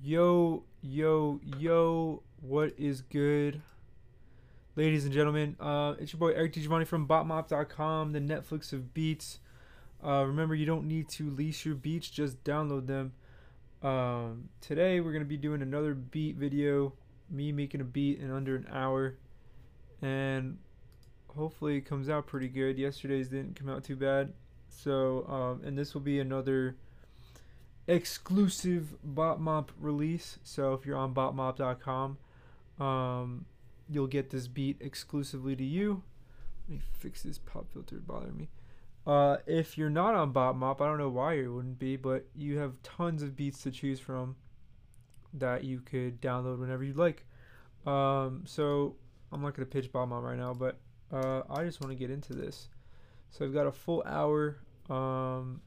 Yo, yo, yo, what is good? Ladies and gentlemen, uh, it's your boy Eric DiGiovanni from BotMop.com, the Netflix of beats. Uh, remember, you don't need to lease your beats, just download them. Um, today, we're going to be doing another beat video, me making a beat in under an hour. And hopefully, it comes out pretty good. Yesterday's didn't come out too bad. So, um, and this will be another exclusive BotMop release. So if you're on BotMop.com, um, you'll get this beat exclusively to you. Let me fix this pop filter bothering me. Uh, if you're not on BotMop, I don't know why you wouldn't be, but you have tons of beats to choose from that you could download whenever you'd like. Um, so I'm not gonna pitch BotMop right now, but uh, I just want to get into this. So I've got a full hour. Um,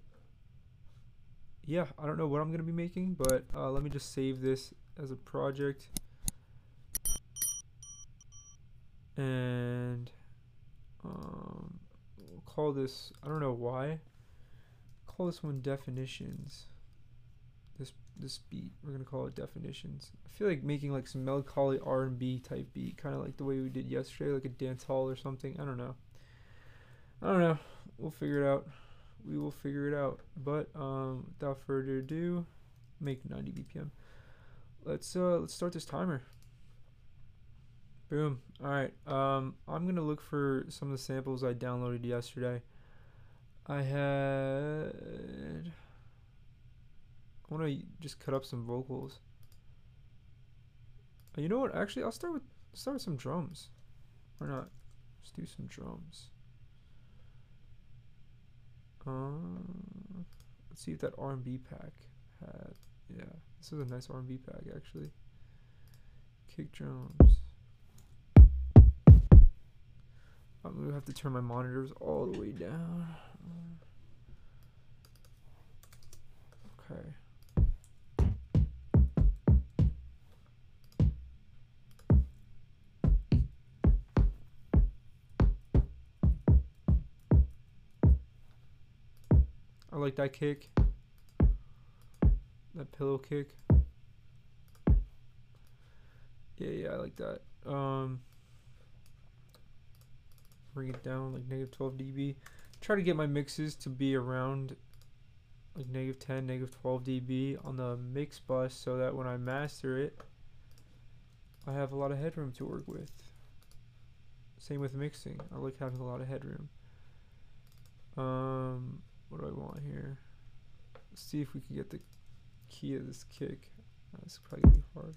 yeah, I don't know what I'm going to be making, but uh, let me just save this as a project. And um, we'll call this, I don't know why, call this one definitions. This this beat, we're going to call it definitions. I feel like making like some melancholy R&B type beat, kind of like the way we did yesterday, like a dance hall or something. I don't know. I don't know. We'll figure it out we will figure it out. But um, without further ado, make 90 BPM. Let's uh, let's start this timer. Boom. All right. Um, I'm gonna look for some of the samples I downloaded yesterday. I had. I want to just cut up some vocals. You know what? Actually, I'll start with start with some drums. Or not? Let's do some drums. Uh, let's see if that R&B pack had. Yeah, this is a nice R&B pack actually. Kick drums. I'm gonna have to turn my monitors all the way down. Okay. Like that kick. That pillow kick. Yeah, yeah, I like that. Um, bring it down like negative 12 dB. Try to get my mixes to be around like negative 10, negative 12 dB on the mix bus so that when I master it, I have a lot of headroom to work with. Same with mixing. I like having a lot of headroom. Um, what do I want here? Let's see if we can get the key of this kick. That's probably gonna be hard.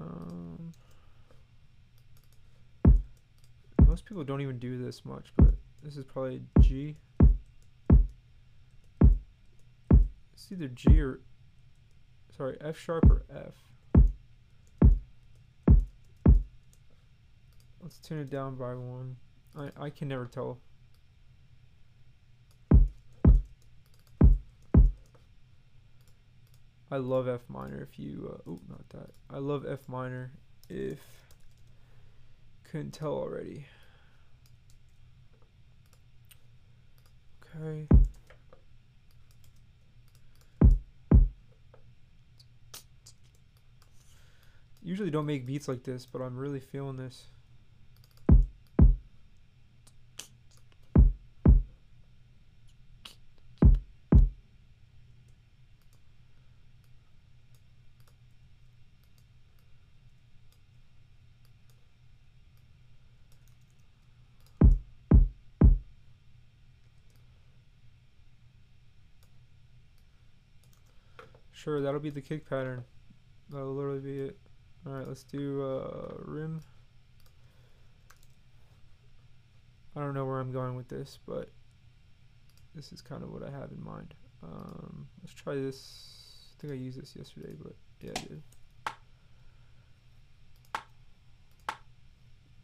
Um, most people don't even do this much, but this is probably G. It's either G or sorry, F sharp or F. Let's tune it down by one. I I can never tell. I love F minor if you, uh, oh, not that. I love F minor if couldn't tell already. Okay. Usually don't make beats like this, but I'm really feeling this. Sure, that'll be the kick pattern. That'll literally be it. Alright, let's do uh, rim. I don't know where I'm going with this, but this is kind of what I have in mind. Um, let's try this. I think I used this yesterday, but yeah, I did.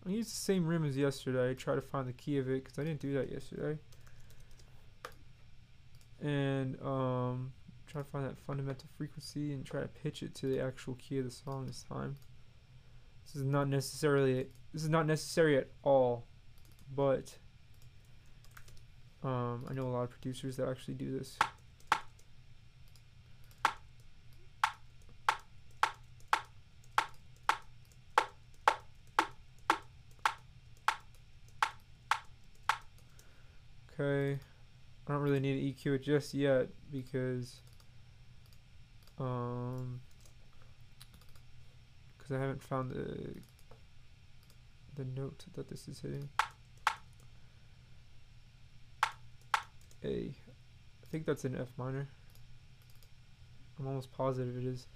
I used the same rim as yesterday. I try to find the key of it because I didn't do that yesterday. And um, try to find that fundamental frequency and try to pitch it to the actual key of the song this time. This is not necessarily this is not necessary at all, but um, I know a lot of producers that actually do this. Okay, I don't really need to EQ it just yet because um because I haven't found the the note that this is hitting. A. I think that's an F minor. I'm almost positive it is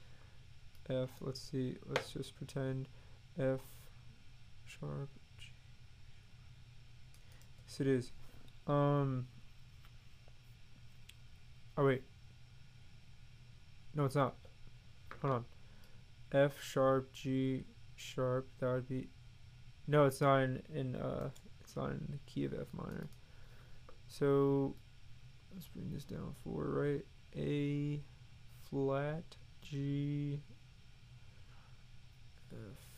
F. Let's see. Let's just pretend F sharp G. Yes, it is. Um. Oh wait. No, it's not. Hold on. F sharp G sharp. That would be. No, it's not in in uh. It's not in the key of F minor. So let's bring this down for right. A flat G F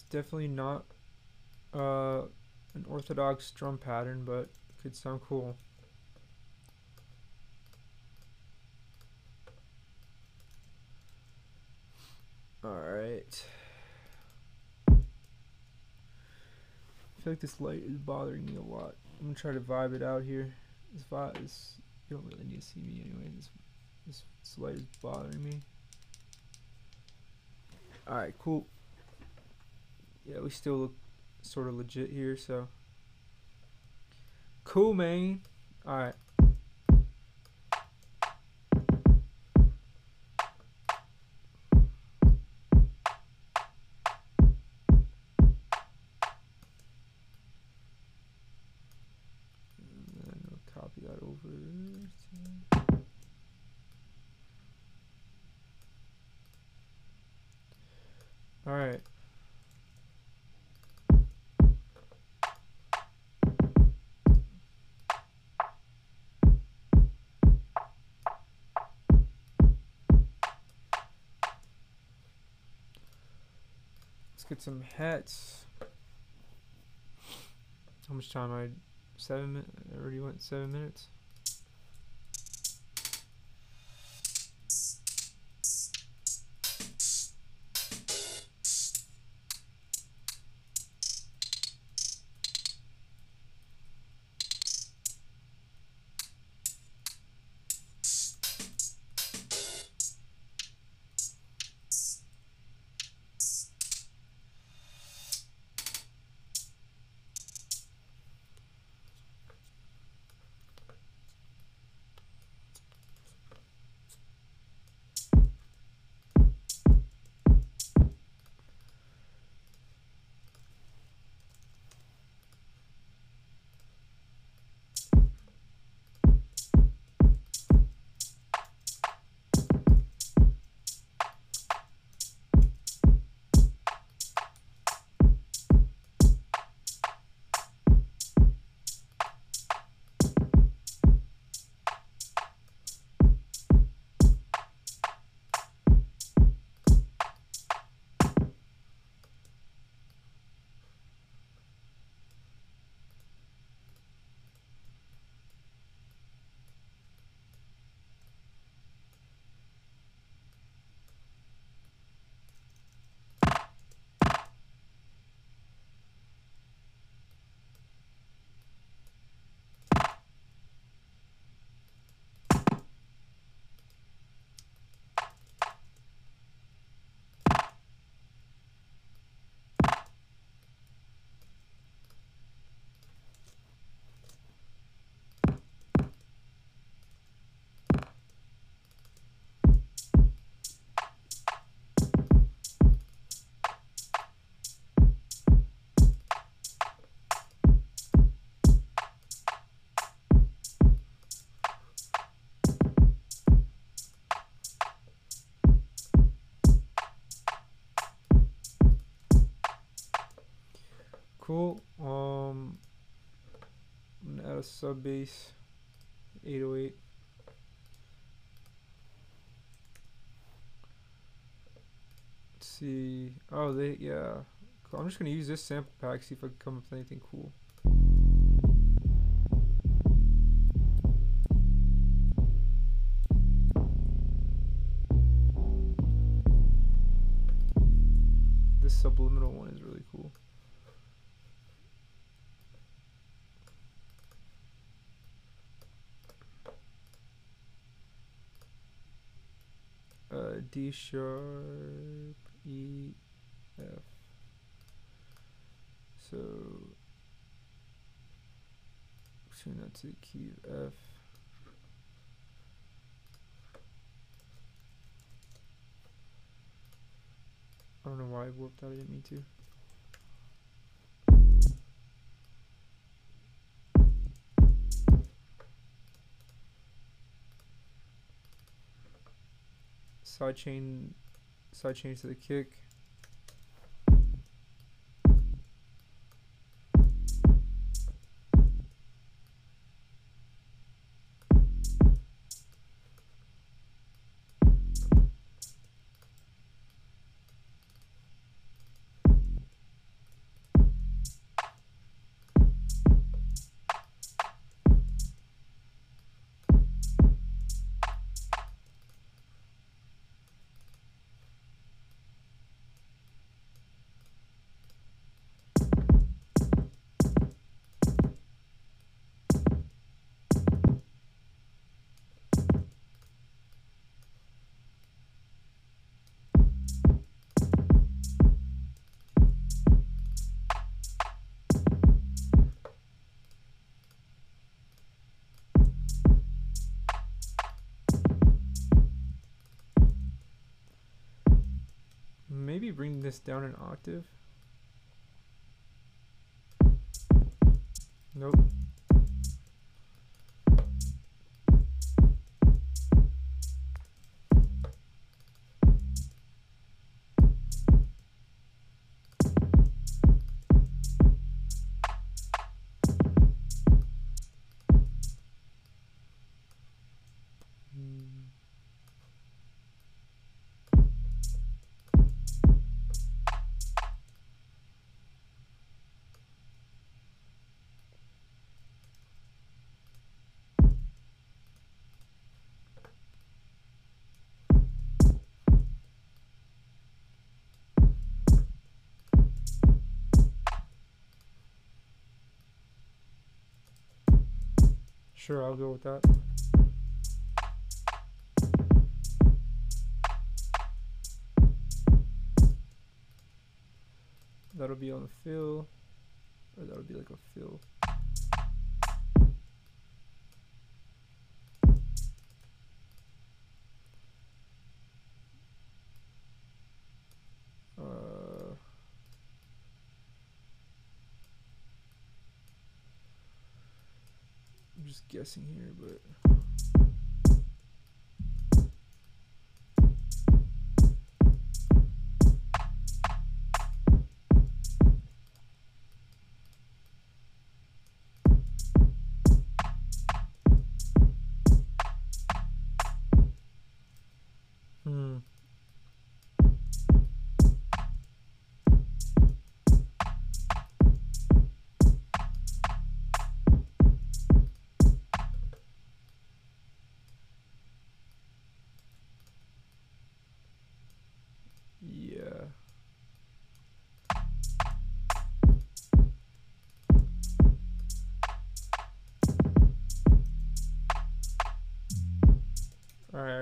It's definitely not uh, an orthodox drum pattern, but could sound cool. Alright. I feel like this light is bothering me a lot. I'm gonna try to vibe it out here. This vibe is you don't really need to see me anyway. This this, this light is bothering me. Alright, cool yeah, we still look sort of legit here, so. Cool, man. Alright. Get some hats. How much time I seven minutes? Already went seven minutes. Sub bass, 808. Let's see. Oh, they yeah. I'm just gonna use this sample pack. See if I can come up with anything cool. Sharp E F. So tune that to the key of F. I don't know why I warped that. I didn't mean to. Side chain side chain to the kick maybe bring this down an octave? Nope Sure, I'll go with that. That'll be on the fill, or that'll be like a fill. Guessing here, but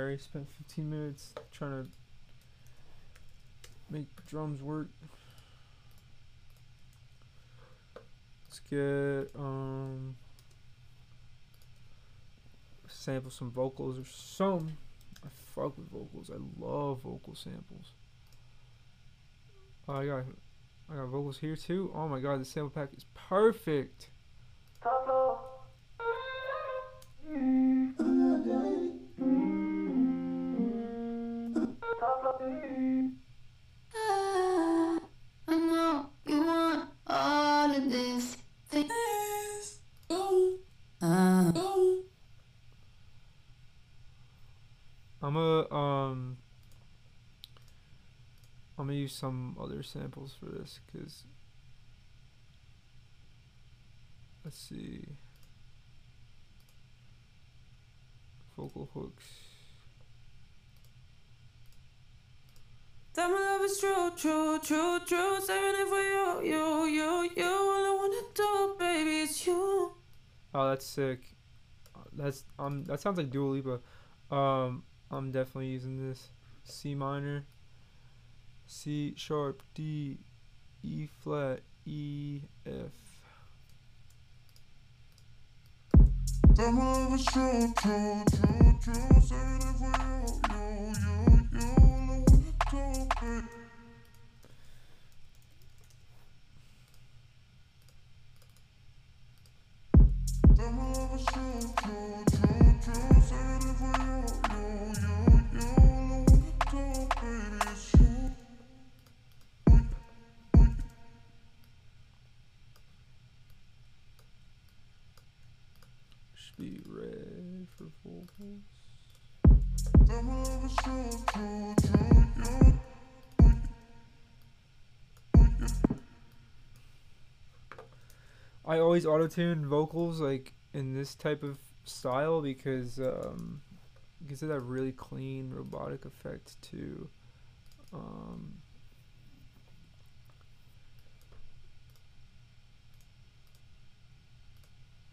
already spent 15 minutes trying to make drums work. Let's get um sample some vocals or some. I fuck with vocals. I love vocal samples. Oh, I got I got vocals here too. Oh my god, the sample pack is perfect. Some other samples for this because let's see vocal hooks. My love is true, true, true, true. Saving it for you, you, you, you. All I wanna do, baby, is you. Oh, that's sick. That's um that sounds like Dua Lipa. Um, I'm definitely using this. C minor, C sharp, D, E flat, E, F. I always auto tune vocals like in this type of style because um gives it that really clean robotic effect too. um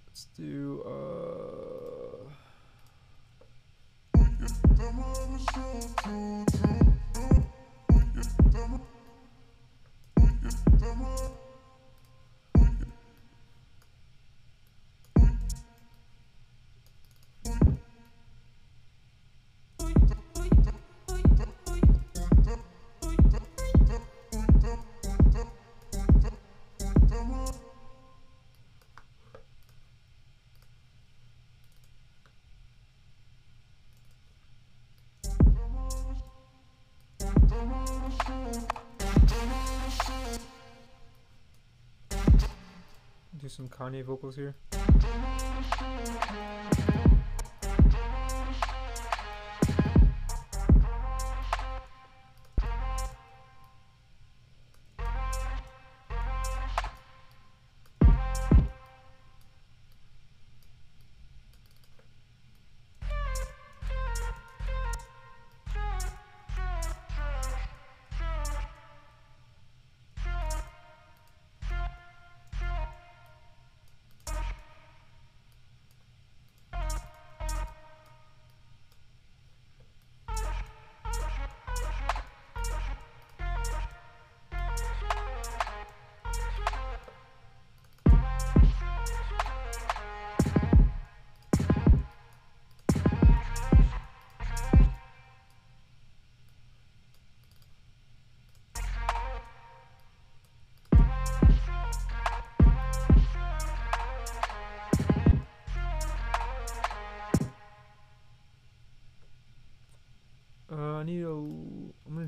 let's do uh That my do some Kanye vocals here.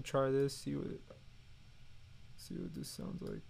Try this. See what. See what this sounds like.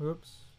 Whoops.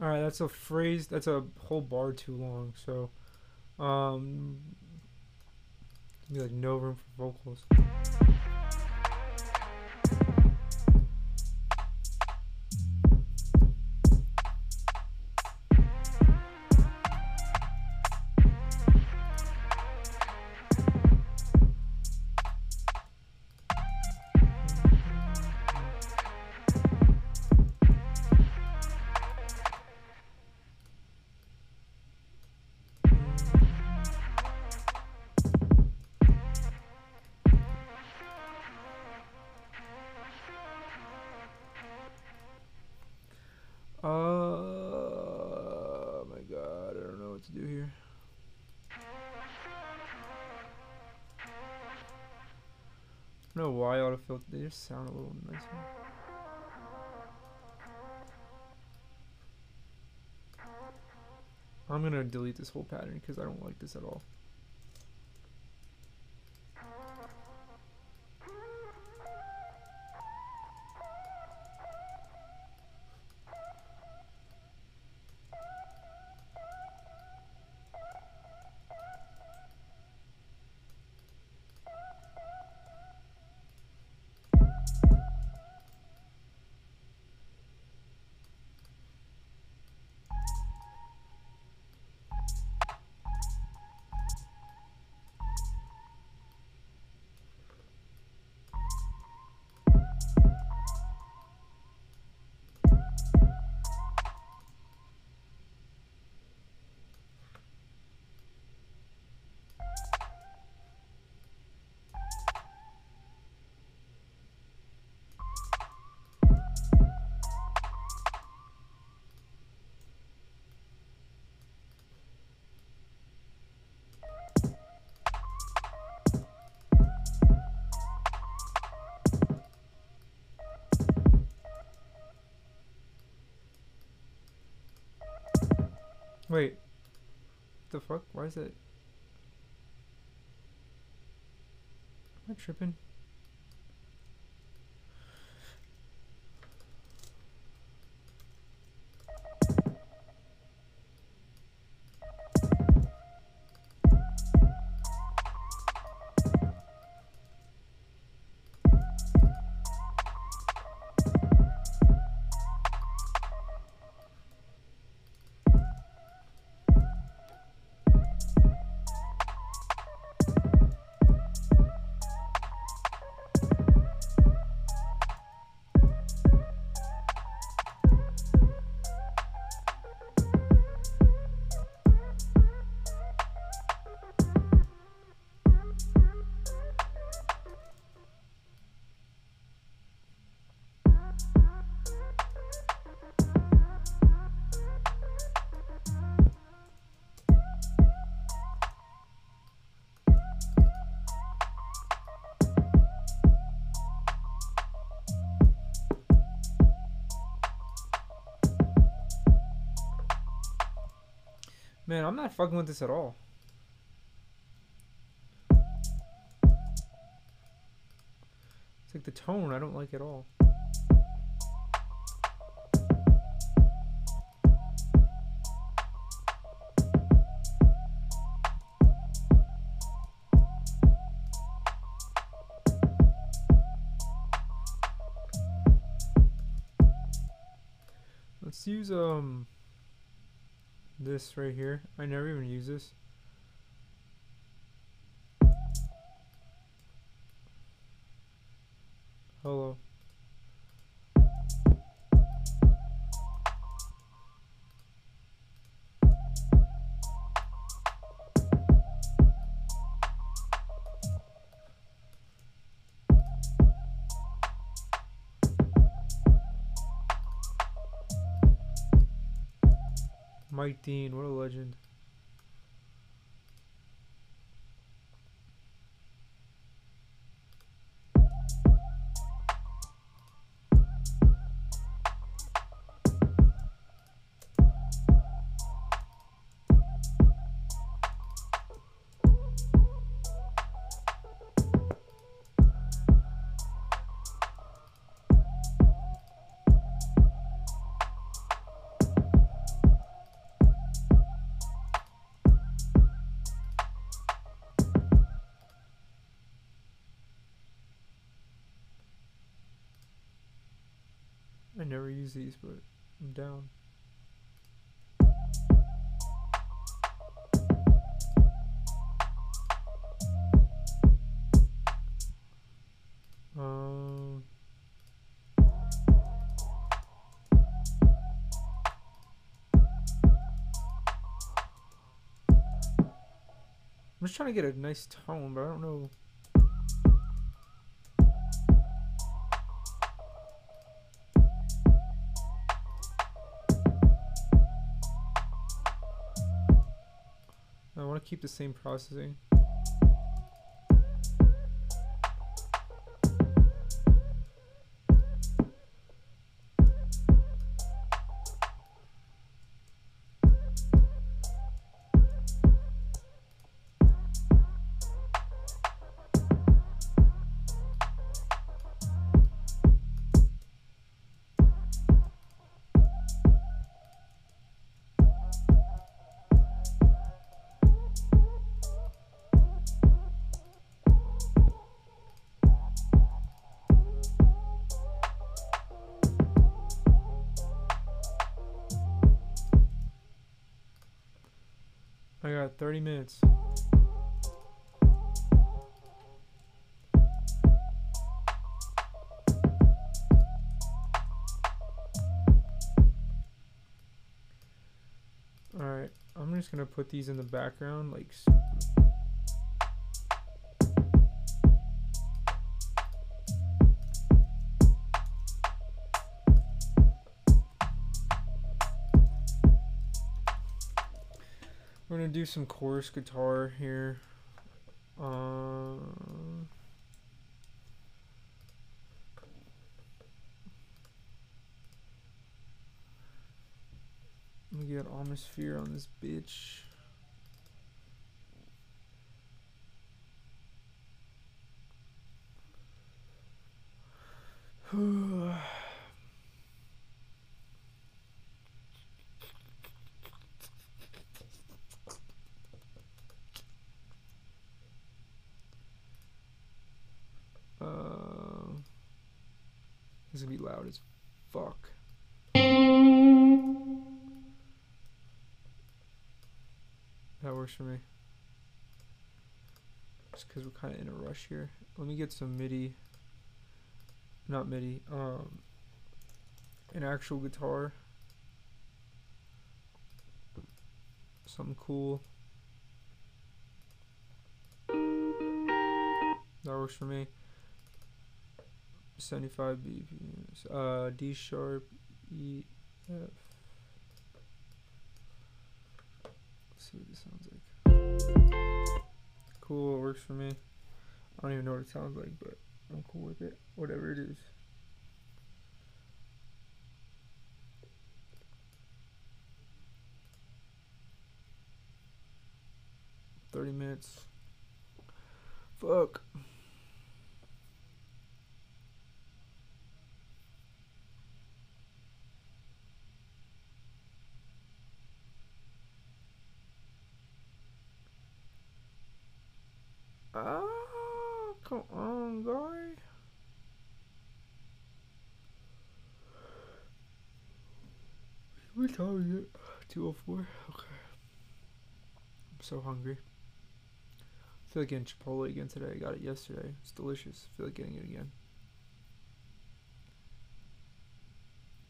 All right, that's a phrase. That's a whole bar too long. So, um, be like no room for vocals. Sound a little nicer. I'm gonna delete this whole pattern because I don't like this at all. Wait. The fuck? Why is it? Am I tripping? Man, I'm not fucking with this at all. It's like the tone I don't like at all. Let's use um this right here. I never even use this. 15. What a legend. Never use these, but I'm down. Um, I'm just trying to get a nice tone, but I don't know. Keep the same processing. 30 minutes. Alright, I'm just gonna put these in the background, like. Do some chorus guitar here. Uh, let me get atmosphere on this bitch. Uh, this is gonna be loud as fuck. That works for me. Just because we're kind of in a rush here. Let me get some MIDI. Not MIDI. Um, an actual guitar. Something cool. That works for me. 75 BPMs. Uh, D sharp, E, F. Let's see what this sounds like. Cool, it works for me. I don't even know what it sounds like, but I'm cool with it. Whatever it is. Thirty minutes. Fuck. Come on, guy. What time is it? 204? Okay. I'm so hungry. I feel like getting Chipotle again today. I got it yesterday. It's delicious. I feel like getting it again.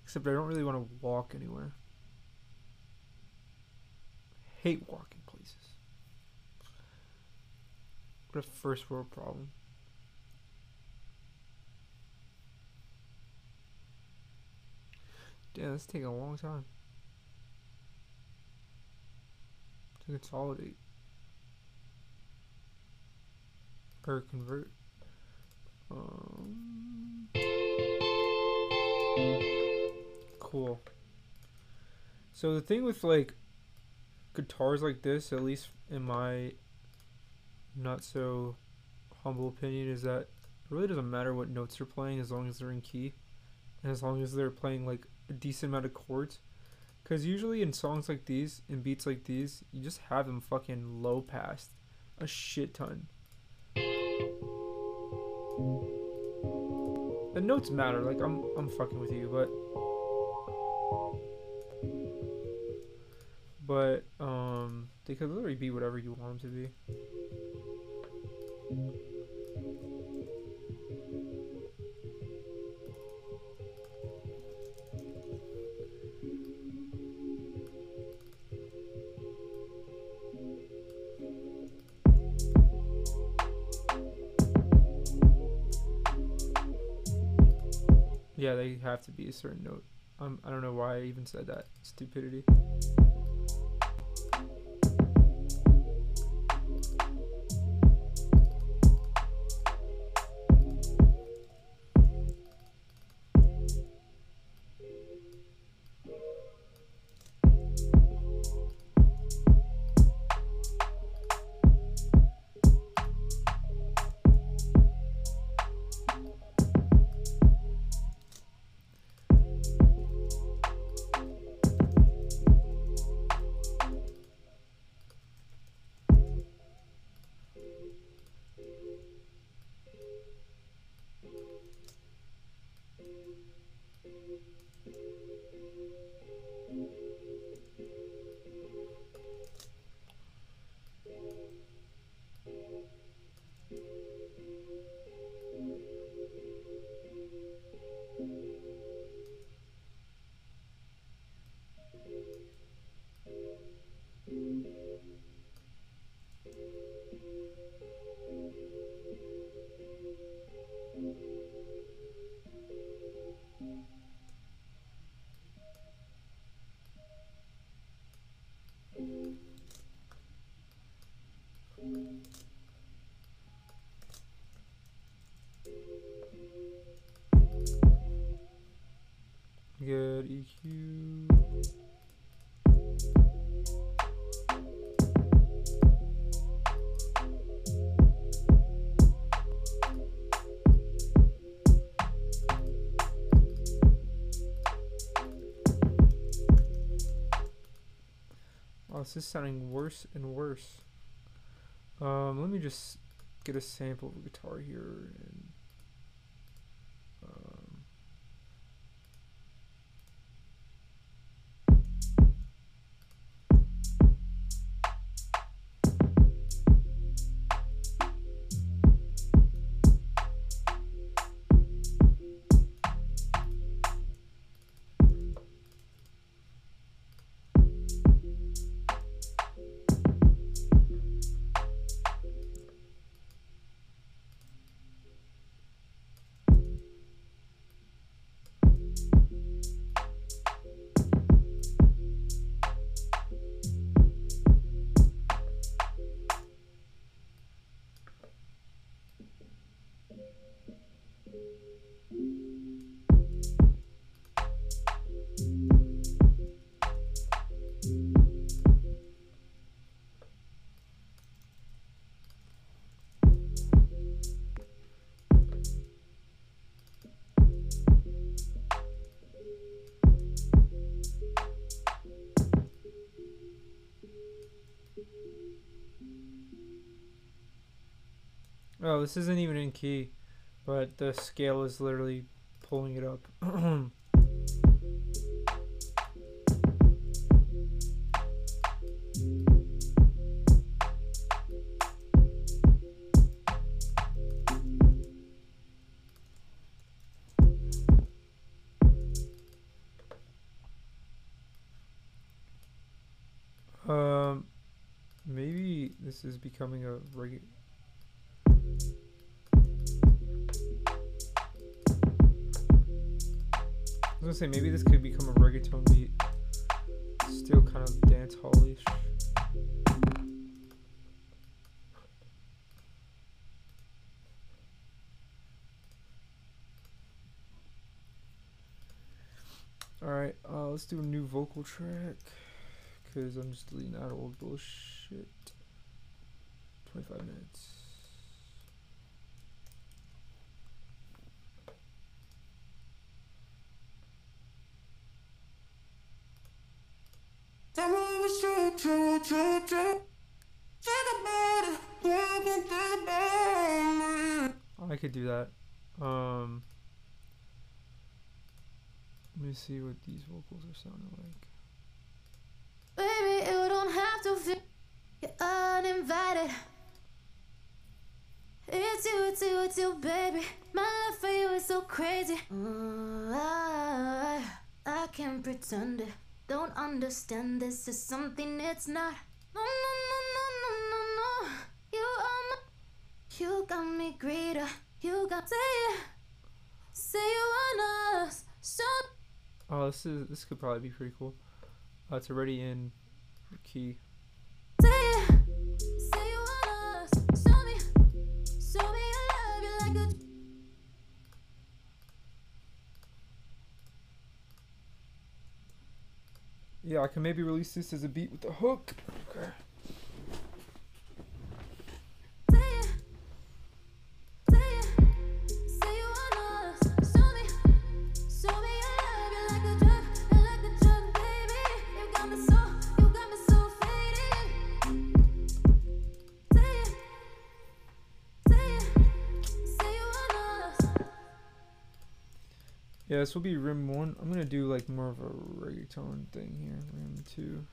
Except I don't really want to walk anywhere. hate walking places. What a first world problem. Damn, this is taking a long time. To consolidate. Or convert. Um, cool. So the thing with like guitars like this, at least in my not so humble opinion, is that it really doesn't matter what notes you're playing as long as they're in key, and as long as they're playing like a decent amount of chords. Because usually in songs like these, in beats like these, you just have them fucking low passed a shit ton. the notes matter. Like I'm I'm fucking with you, but but um they could literally be whatever you want them to be. Yeah, they have to be a certain note. Um, I don't know why I even said that. Stupidity. Good this is sounding worse and worse. Um, let me just get a sample of a guitar here and This isn't even in key, but the scale is literally pulling it up. um, maybe this is becoming a regular. Say maybe this could become a reggaeton beat. Still kind of dance hallish. Alright, uh, let's do a new vocal track. Because I'm just deleting that old bullshit. 25 minutes. Tell me what's true, true, true, true. Think about it, think and think about it. I could do that. Um, Let me see what these vocals are sounding like. Baby, you don't have to feel uninvited. It's you, it's you, it's you, baby. My love for you is so crazy. Mm, I, I can't pretend it. Don't understand this is something it's not. No, no, no, no, no, no, no. You are my. You got me greater. You got say it. Say you want us. So Oh, this is this could probably be pretty cool. Uh, it's already in key. Say it, say Yeah, I can maybe release this as a beat with the hook. Okay. Yeah, this will be rim one. I'm gonna do like more of a reggaeton thing here. Rim two.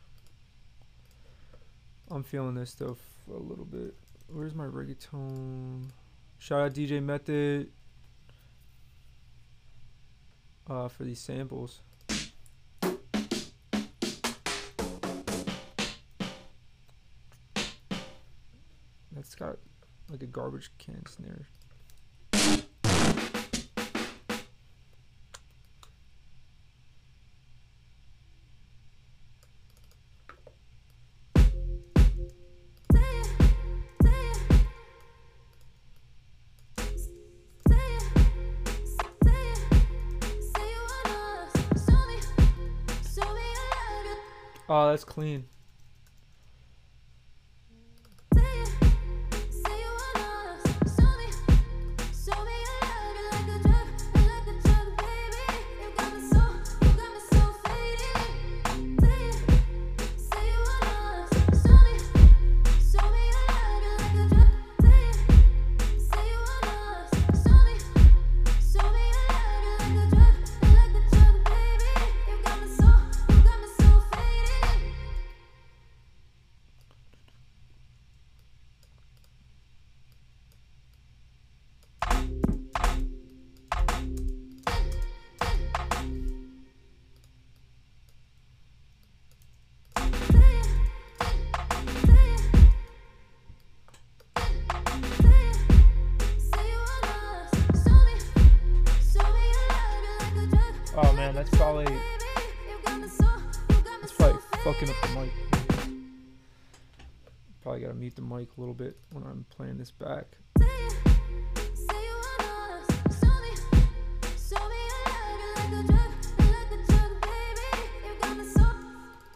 I'm feeling this stuff a little bit. Where's my reggaeton? Shout out DJ Method. Uh, for these samples. That's got like a garbage can snare. Oh, that's clean. That's probably that's probably fucking up the mic. Probably gotta mute the mic a little bit when I'm playing this back.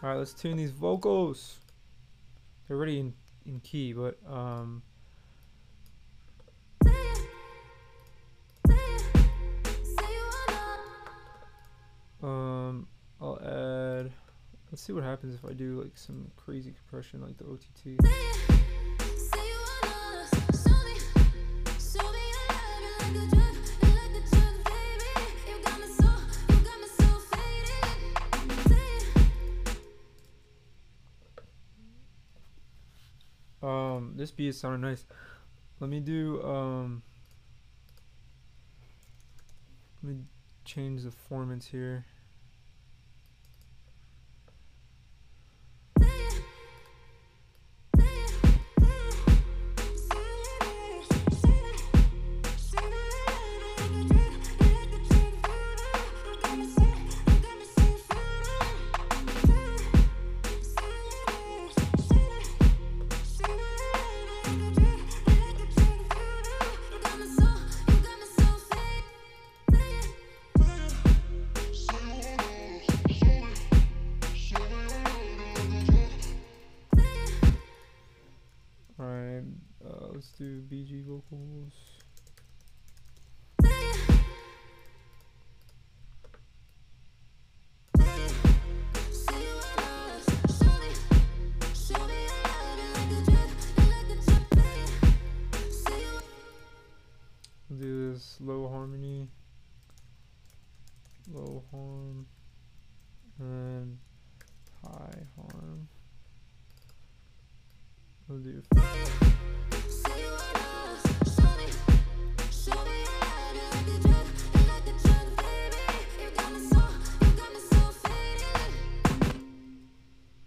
All right, let's tune these vocals. They're already in in key, but um, um, I'll add. Let's see what happens if I do like some crazy compression like the OTT. Um, this beat is sounding nice. Let me do um. Let me change the formants here.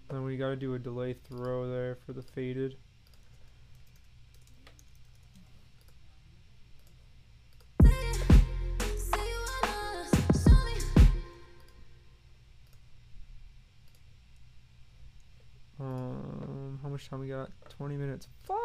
Then we gotta do a delay throw there for the faded. time we got 20 minutes. Fuck!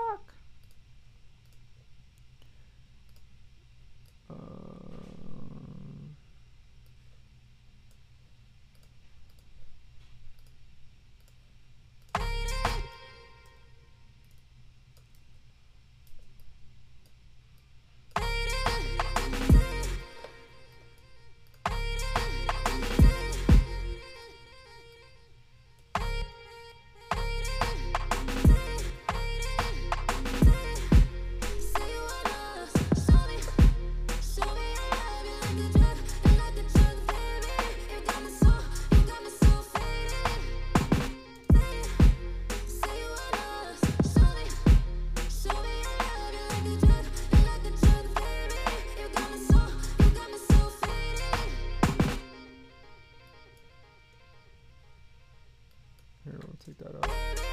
take that off.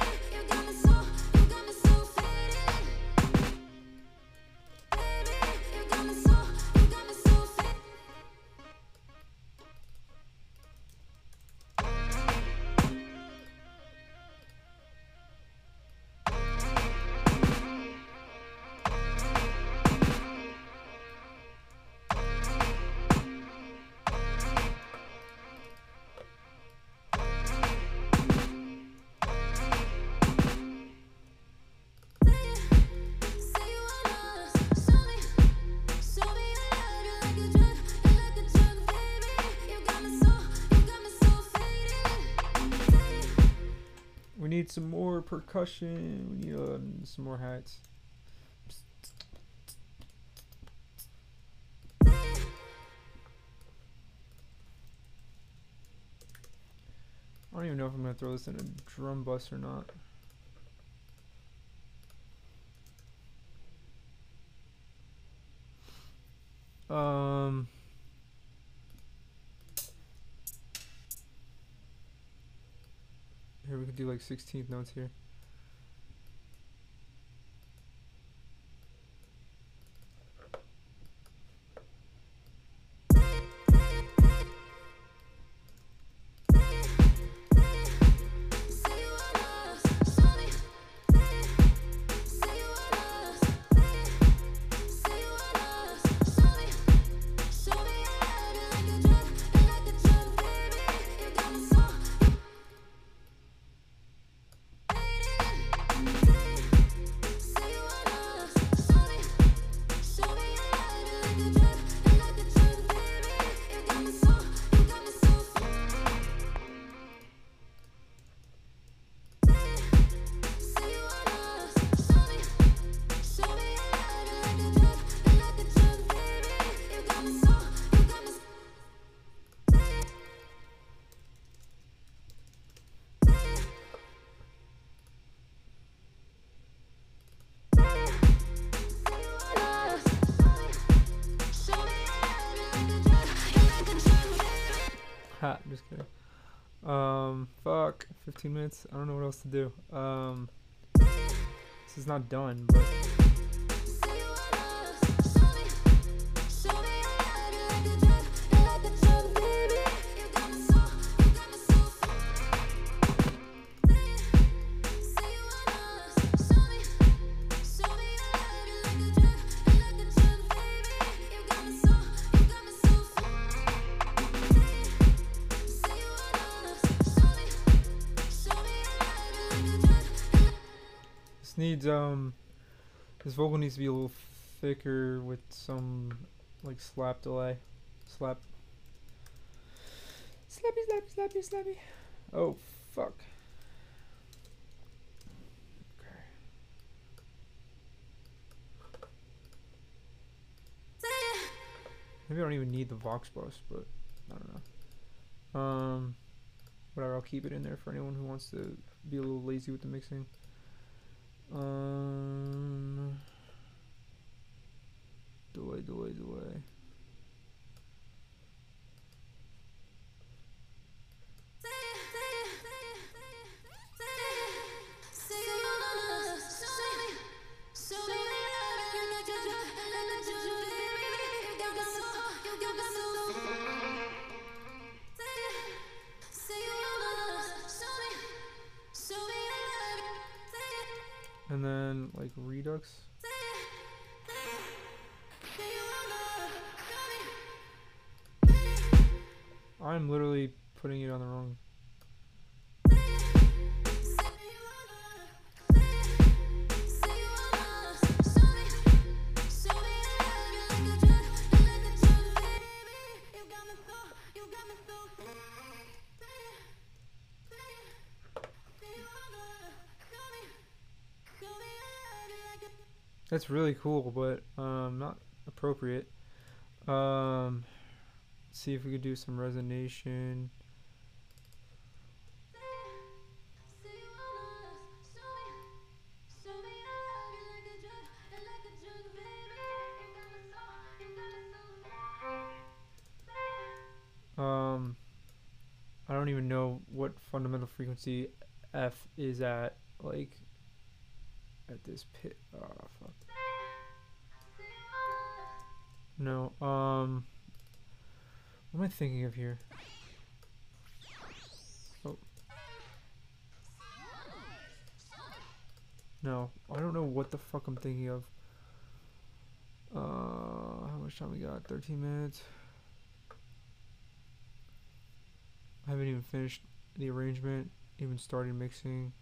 need some more percussion. We need uh, some more hats. I don't even know if I'm going to throw this in a drum bus or not. Um... Here we could do like 16th notes here. 15 minutes. I don't know what else to do. Um, this is not done, but. Because vocal needs to be a little thicker with some like slap delay. Slap. Slappy, slappy, slappy, slappy. Oh, fuck. Maybe I don't even need the Vox Bus, but I don't know. Um, whatever, I'll keep it in there for anyone who wants to be a little lazy with the mixing. Um, delay, delay, delay. And then like Redux. I'm literally putting it on the wrong. That's really cool, but um, not appropriate. Um, see if we could do some resonation. Um, I don't even know what fundamental frequency F is at, like, at this pit. Oh, fuck. No, um, what am I thinking of here? Oh. No, I don't know what the fuck I'm thinking of. Uh, how much time we got? 13 minutes. I haven't even finished the arrangement, even started mixing.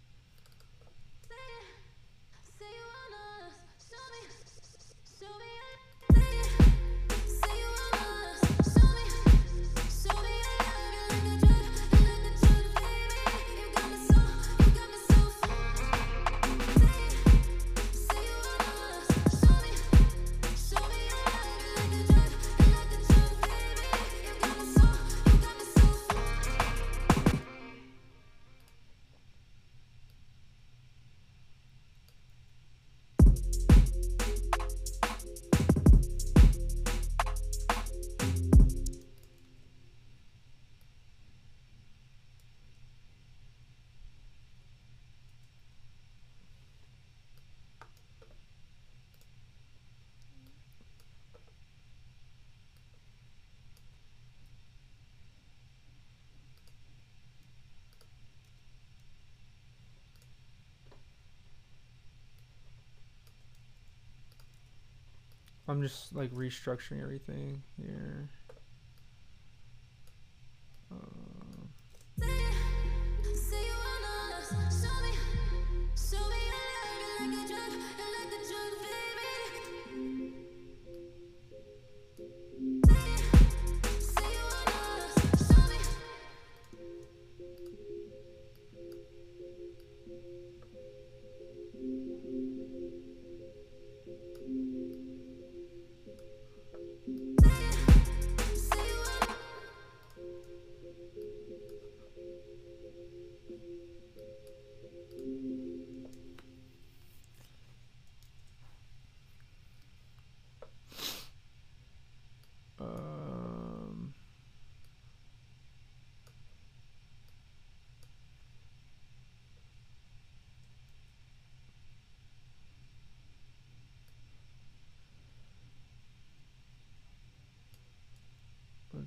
I'm just like restructuring everything here.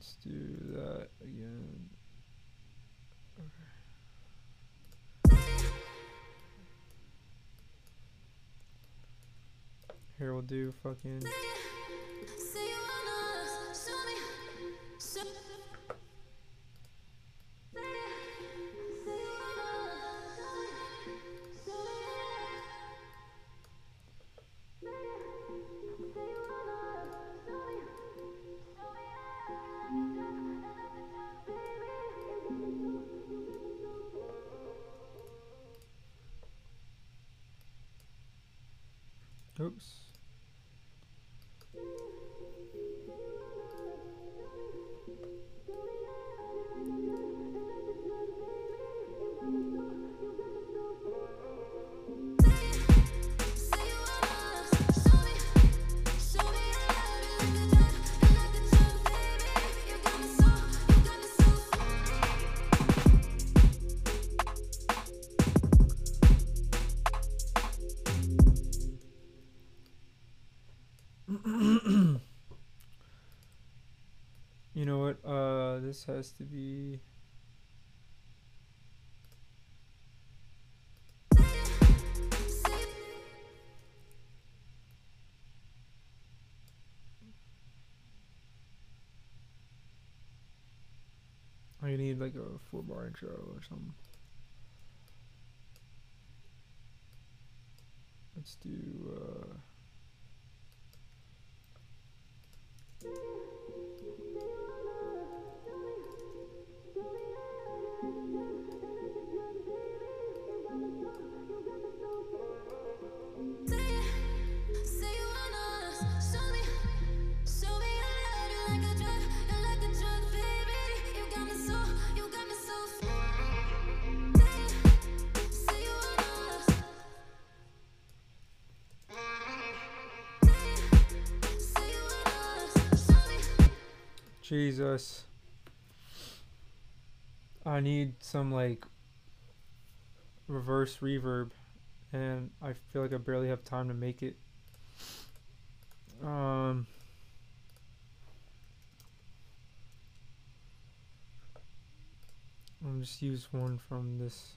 Let's do that again. Here we'll do fucking. this has to be I need like a four bar intro or something. Let's do uh, Jesus. I need some like reverse reverb and I feel like I barely have time to make it. Um I'll just use one from this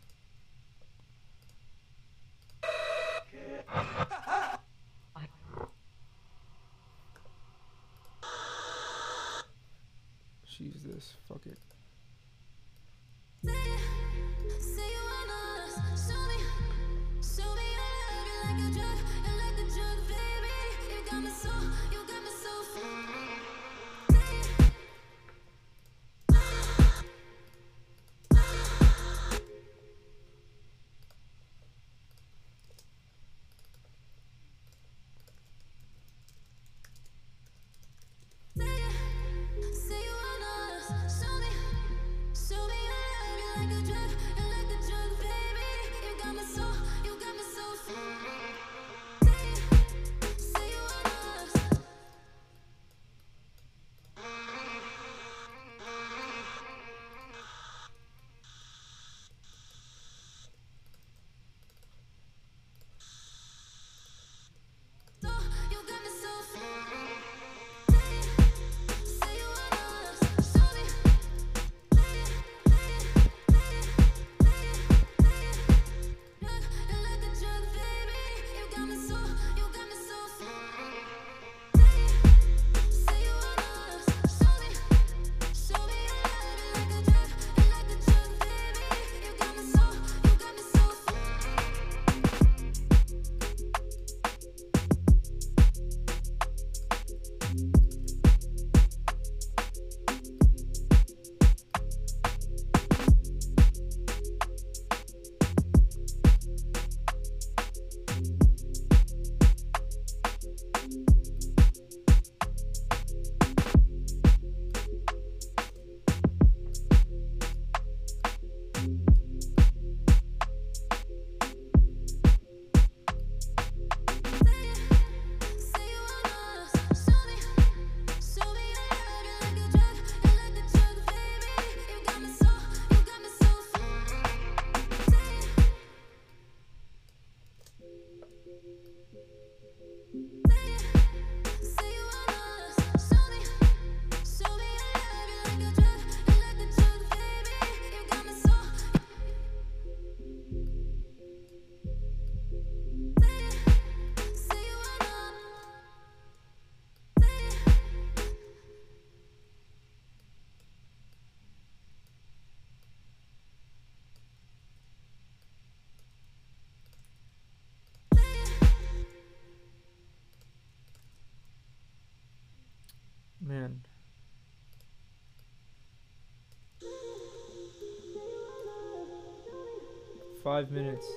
five minutes.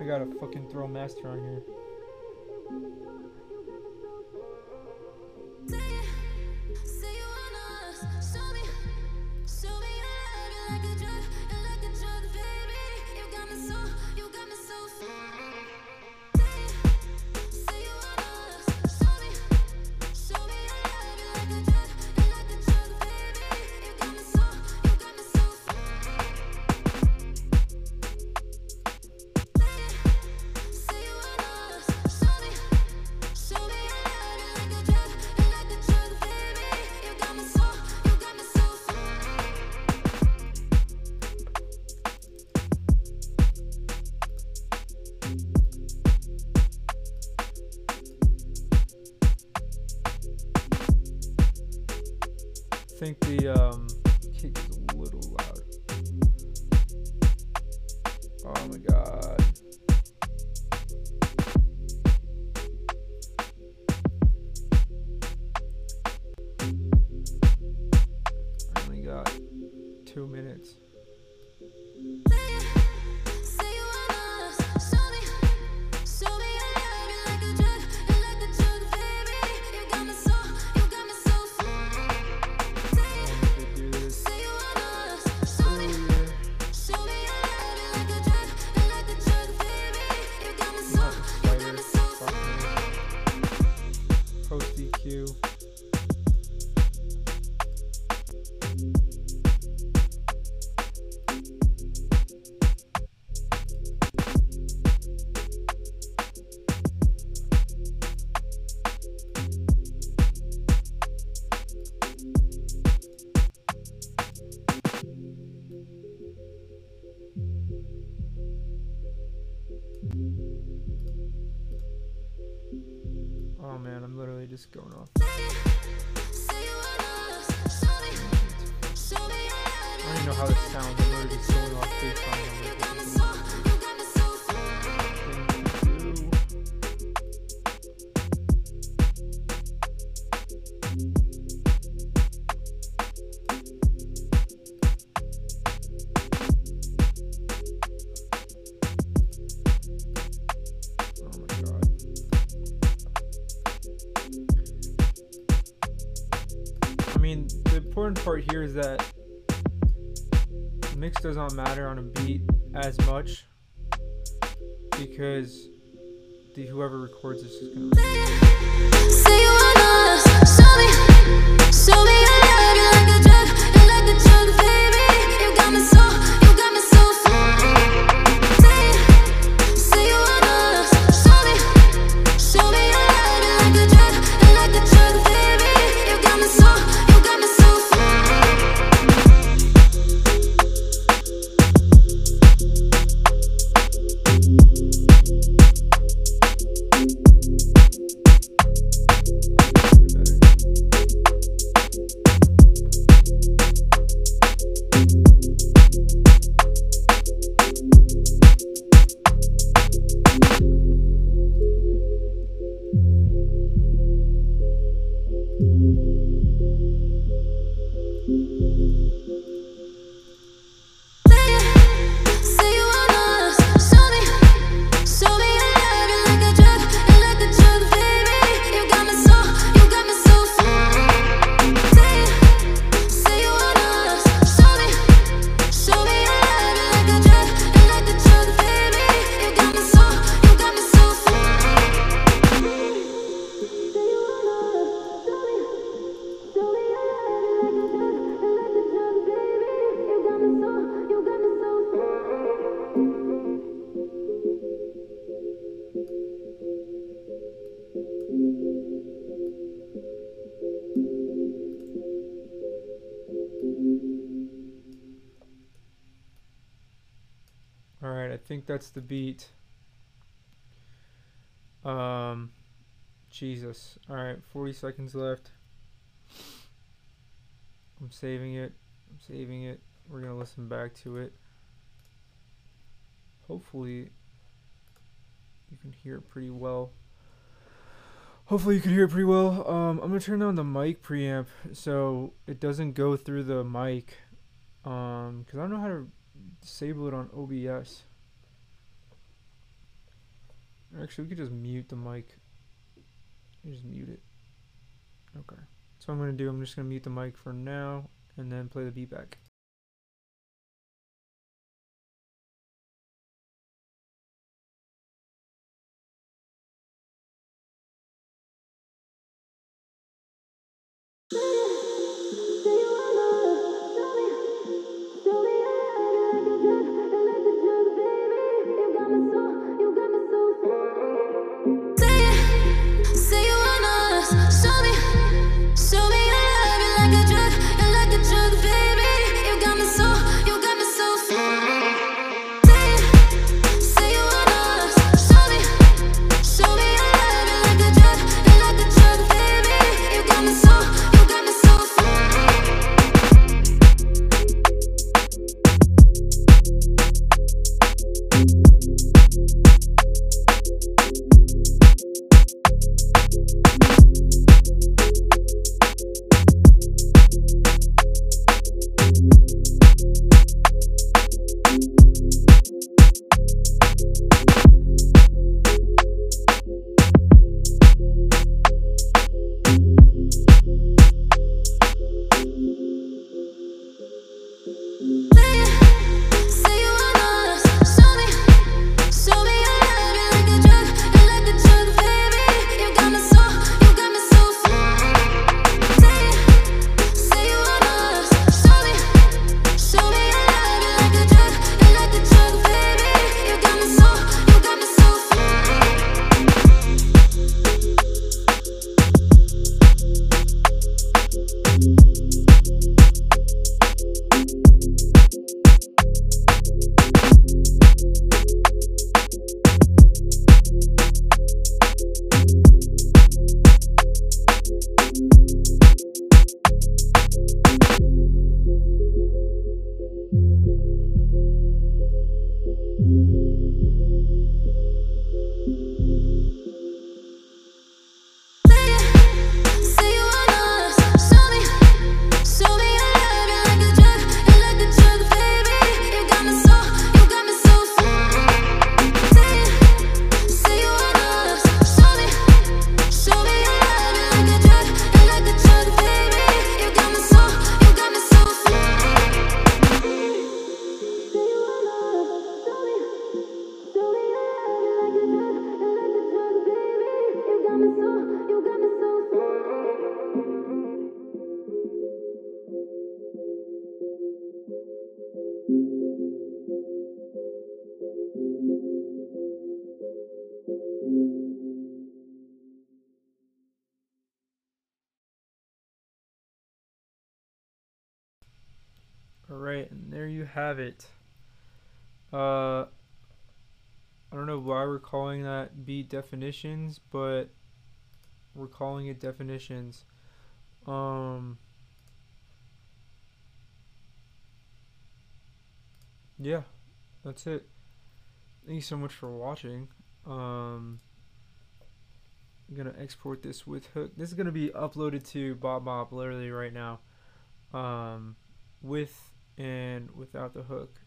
I gotta fucking throw Master on here. God. I only got two minutes. going off. Is that mix does not matter on a beat as much because the whoever records this is gonna. that's the beat. Um, Jesus. All right, 40 seconds left. I'm saving it. I'm saving it. We're going to listen back to it. Hopefully, you can hear it pretty well. Hopefully, you can hear it pretty well. Um, I'm going to turn on the mic preamp so it doesn't go through the mic. Um, because I don't know how to disable it on OBS. Actually, we could just mute the mic. Just mute it. Okay. So I'm going to do, I'm just going to mute the mic for now and then play the beat back. there you have it. Uh, I don't know why we're calling that beat definitions, but we're calling it definitions. Um, yeah, that's it. Thank you so much for watching. Um, I'm gonna export this with hook. This is gonna be uploaded to Bob Bob literally right now. Um, with and without the hook.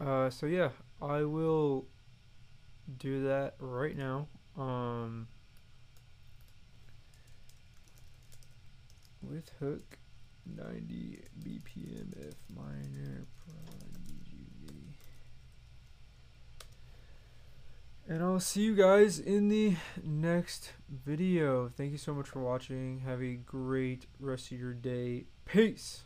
Uh, so yeah, I will do that right now. Um, with hook 90 BPM F minor. And I'll see you guys in the next video. Thank you so much for watching. Have a great rest of your day. Peace.